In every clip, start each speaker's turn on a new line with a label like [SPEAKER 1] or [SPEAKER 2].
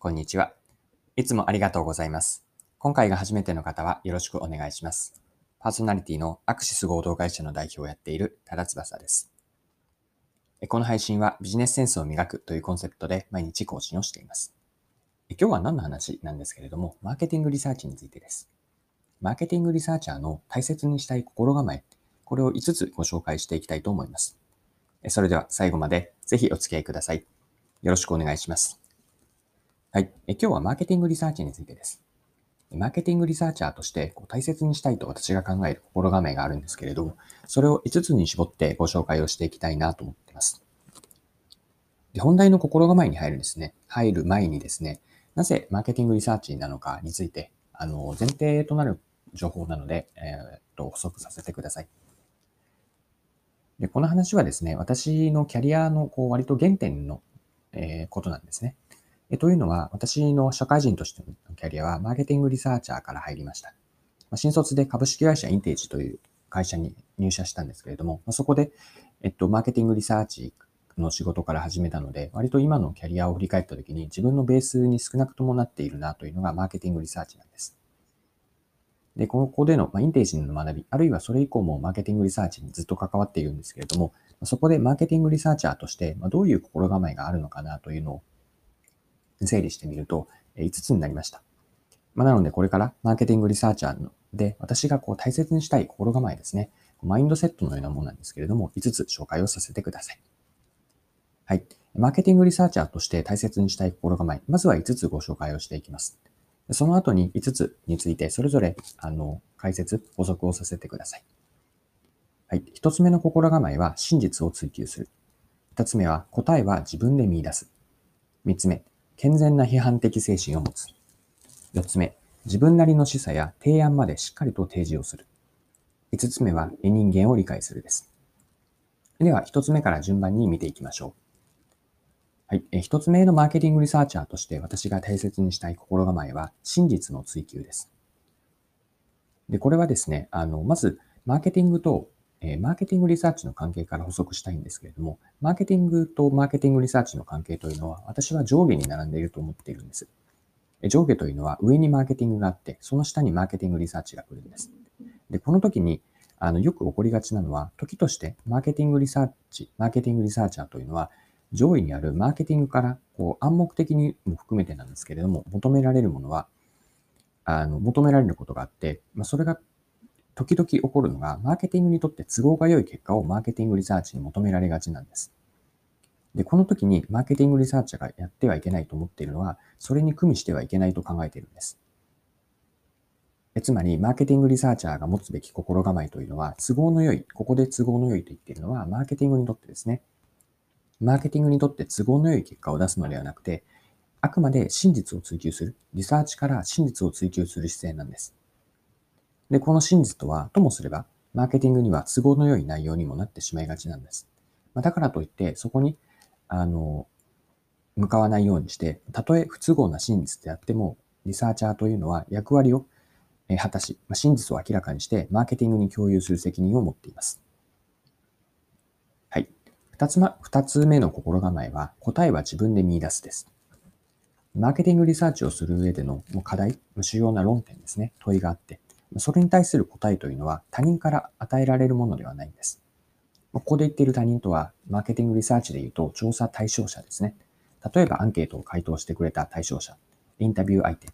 [SPEAKER 1] こんにちは。いつもありがとうございます。今回が初めての方はよろしくお願いします。パーソナリティのアクシス合同会社の代表をやっている多田翼です。この配信はビジネスセンスを磨くというコンセプトで毎日更新をしています。今日は何の話なんですけれども、マーケティングリサーチについてです。マーケティングリサーチャーの大切にしたい心構え、これを5つご紹介していきたいと思います。それでは最後までぜひお付き合いください。よろしくお願いします。はい。え今日はマーケティングリサーチについてです。マーケティングリサーチャーとしてこう大切にしたいと私が考える心構えがあるんですけれども、それを5つに絞ってご紹介をしていきたいなと思っています。で本題の心構えに入るんですね。入る前にですね、なぜマーケティングリサーチなのかについて、あの、前提となる情報なので、えー、っと、補足させてください。で、この話はですね、私のキャリアのこう割と原点の、えー、ことなんですね。えというのは、私の社会人としてのキャリアは、マーケティングリサーチャーから入りました。ま、新卒で株式会社インテージという会社に入社したんですけれども、ま、そこで、えっと、マーケティングリサーチの仕事から始めたので、割と今のキャリアを振り返ったときに、自分のベースに少なくともなっているなというのが、マーケティングリサーチなんです。で、ここでの、ま、インテージの学び、あるいはそれ以降もマーケティングリサーチにずっと関わっているんですけれども、そこでマーケティングリサーチャーとして、ま、どういう心構えがあるのかなというのを整理してみると、5つになりました。まあ、なので、これからマーケティングリサーチャーで、私がこう大切にしたい心構えですね。マインドセットのようなものなんですけれども、5つ紹介をさせてください。はい。マーケティングリサーチャーとして大切にしたい心構え。まずは5つご紹介をしていきます。その後に5つについて、それぞれ、あの、解説、補足をさせてください。はい。1つ目の心構えは、真実を追求する。2つ目は、答えは自分で見出す。3つ目、健全な批判的精神を持つ。4つ目、自分なりの示唆や提案までしっかりと提示をする。5つ目は、人間を理解するです。では、1つ目から順番に見ていきましょう。はい。1つ目のマーケティングリサーチャーとして私が大切にしたい心構えは、真実の追求です。で、これはですね、あの、まず、マーケティングとえ、マーケティングリサーチの関係から補足したいんですけれども、マーケティングとマーケティングリサーチの関係というのは、私は上下に並んでいると思っているんです。上下というのは上にマーケティングがあって、その下にマーケティングリサーチが来るんです。で、この時に、あの、よく起こりがちなのは、時としてマーケティングリサーチ、マーケティングリサーチャーというのは、上位にあるマーケティングから、こう、暗黙的にも含めてなんですけれども、求められるものは、あの、求められることがあって、まあ、それが時々起こるのが、マーケティングにとって都合が良い結果をマーケティングリサーチに求められがちなんです。で、この時にマーケティングリサーチャーがやってはいけないと思っているのは、それに組みしてはいけないと考えているんです。えつまり、マーケティングリサーチャーが持つべき心構えというのは、都合の良い、ここで都合の良いと言っているのは、マーケティングにとってですね、マーケティングにとって都合の良い結果を出すのではなくて、あくまで真実を追求する、リサーチから真実を追求する姿勢なんです。で、この真実とは、ともすれば、マーケティングには都合の良い内容にもなってしまいがちなんです。まあ、だからといって、そこに、あの、向かわないようにして、たとえ不都合な真実であっても、リサーチャーというのは役割を果たし、まあ、真実を明らかにして、マーケティングに共有する責任を持っています。はい。二つ,、ま、二つ目の心構えは、答えは自分で見出すです。マーケティングリサーチをする上での課題、主要な論点ですね、問いがあって、それに対する答えというのは他人から与えられるものではないんです。ここで言っている他人とは、マーケティングリサーチで言うと調査対象者ですね。例えばアンケートを回答してくれた対象者、インタビュー相手。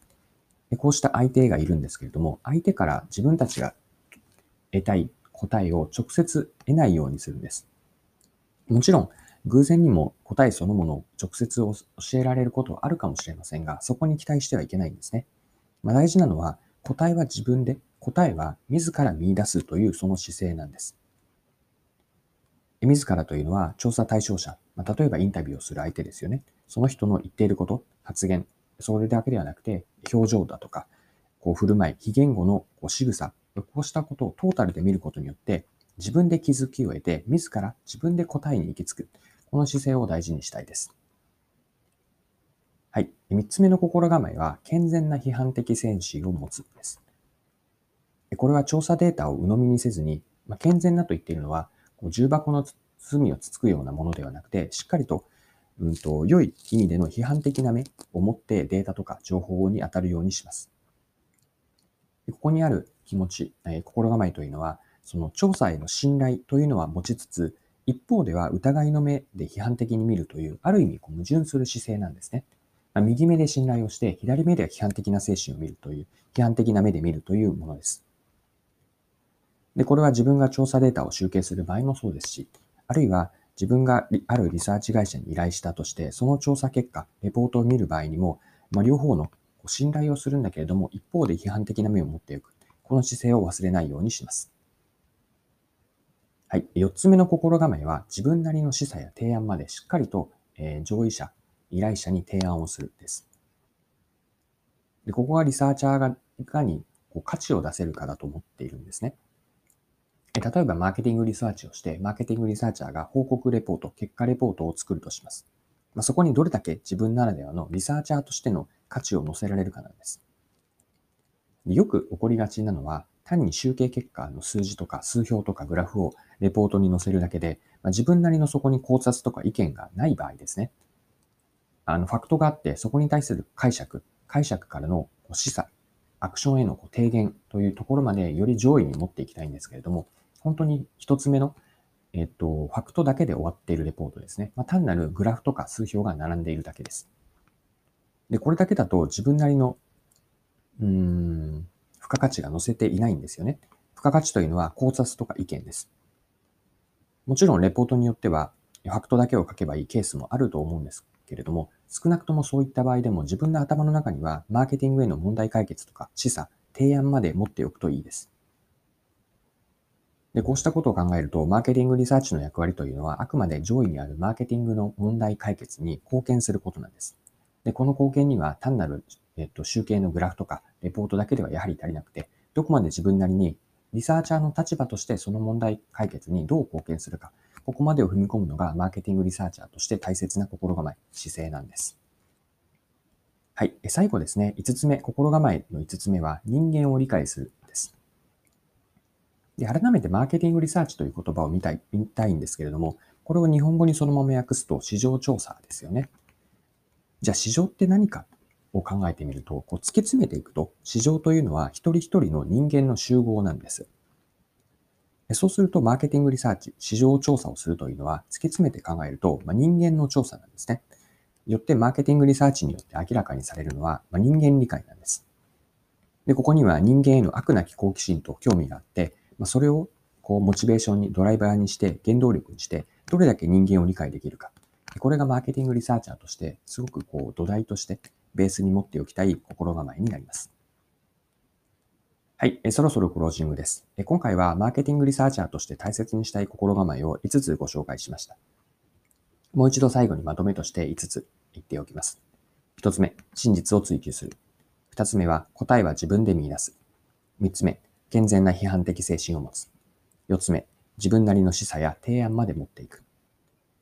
[SPEAKER 1] こうした相手がいるんですけれども、相手から自分たちが得たい答えを直接得ないようにするんです。もちろん、偶然にも答えそのものを直接教えられることはあるかもしれませんが、そこに期待してはいけないんですね。まあ、大事なのは、答えは自分で、答えは自ら見出すというその姿勢なんです。自らというのは調査対象者、まあ、例えばインタビューをする相手ですよね。その人の言っていること、発言、それだけではなくて、表情だとか、こう振る舞い、非言語のこう仕草、こうしたことをトータルで見ることによって、自分で気づきを得て、自ら自分で答えに行き着く。この姿勢を大事にしたいです。はい。三つ目の心構えは、健全な批判的精神を持つです。これは調査データを鵜呑みにせずに、まあ、健全なと言っているのは、こう重箱の隅をつつくようなものではなくて、しっかりとうんと、良い意味での批判的な目を持ってデータとか情報に当たるようにします。ここにある気持ち、え、心構えというのは、その調査への信頼というのは持ちつつ、一方では疑いの目で批判的に見るという、ある意味こう矛盾する姿勢なんですね。あ、右目で信頼をして、左目では批判的な精神を見るという、批判的な目で見るというものです。で、これは自分が調査データを集計する場合もそうですし、あるいは自分があるリサーチ会社に依頼したとして、その調査結果、レポートを見る場合にも、まあ、両方の信頼をするんだけれども、一方で批判的な目を持っていく。この姿勢を忘れないようにします。はい。四つ目の心構えは、自分なりの示唆や提案までしっかりと、えー、上位者、依頼者に提案をするです。でここがリサーチャーがいかにこう価値を出せるかだと思っているんですね。例えばマーケティングリサーチをして、マーケティングリサーチャーが報告レポート、結果レポートを作るとします。まあ、そこにどれだけ自分ならではのリサーチャーとしての価値を載せられるかなんです。でよく起こりがちなのは、単に集計結果の数字とか数表とかグラフをレポートに載せるだけで、まあ、自分なりのそこに考察とか意見がない場合ですね。あの、ファクトがあって、そこに対する解釈、解釈からの示唆、アクションへの提言というところまでより上位に持っていきたいんですけれども、本当に一つ目の、えっと、ファクトだけで終わっているレポートですね。まあ、単なるグラフとか数表が並んでいるだけです。で、これだけだと自分なりの、うーん、付加価値が載せていないんですよね。付加価値というのは考察とか意見です。もちろんレポートによっては、ファクトだけを書けばいいケースもあると思うんですけれども、少なくともそういった場合でも自分の頭の中にはマーケティングへの問題解決とか示唆、提案まで持っておくといいです。で、こうしたことを考えると、マーケティングリサーチの役割というのは、あくまで上位にあるマーケティングの問題解決に貢献することなんです。で、この貢献には単なる、えっと、集計のグラフとか、レポートだけではやはり足りなくて、どこまで自分なりに、リサーチャーの立場としてその問題解決にどう貢献するか、ここまでを踏み込むのがマーケティングリサーチャーとして大切な心構え、姿勢なんです。はい。最後ですね、5つ目、心構えの5つ目は、人間を理解するです、改めてマーケティングリサーチという言葉を見たい、見たいんですけれども、これを日本語にそのまま訳すと市場調査ですよね。じゃあ市場って何かを考えてみると、こう突き詰めていくと、市場というのは一人一人の人間の集合なんです。そうすると、マーケティングリサーチ、市場調査をするというのは、突き詰めて考えると、まあ、人間の調査なんですね。よって、マーケティングリサーチによって明らかにされるのは、まあ、人間理解なんです。で、ここには人間への悪なき好奇心と興味があって、まあ、それをこうモチベーションに、ドライバーにして、原動力にして、どれだけ人間を理解できるか。これがマーケティングリサーチャーとして、すごくこう土台としてベースに持っておきたい心構えになります。はい、えそろそろクロージングです。今回はマーケティングリサーチャーとして大切にしたい心構えを5つご紹介しました。もう一度最後にまとめとして5つ言っておきます。1つ目、真実を追求する。2つ目は答えは自分で見出す。3つ目、健全な批判的精神を持つ。四つ目、自分なりの示唆や提案まで持っていく。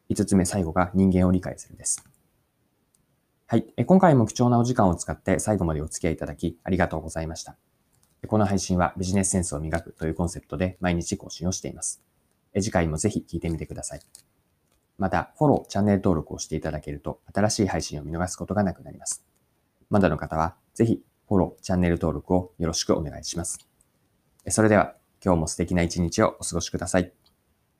[SPEAKER 1] 五つ目、最後が人間を理解するです。はい。今回も貴重なお時間を使って最後までお付き合いいただきありがとうございました。この配信はビジネスセンスを磨くというコンセプトで毎日更新をしています。次回もぜひ聞いてみてください。また、フォロー、チャンネル登録をしていただけると新しい配信を見逃すことがなくなります。まだの方はぜひフォロー、チャンネル登録をよろしくお願いします。それでは今日も素敵な一日をお過ごしください。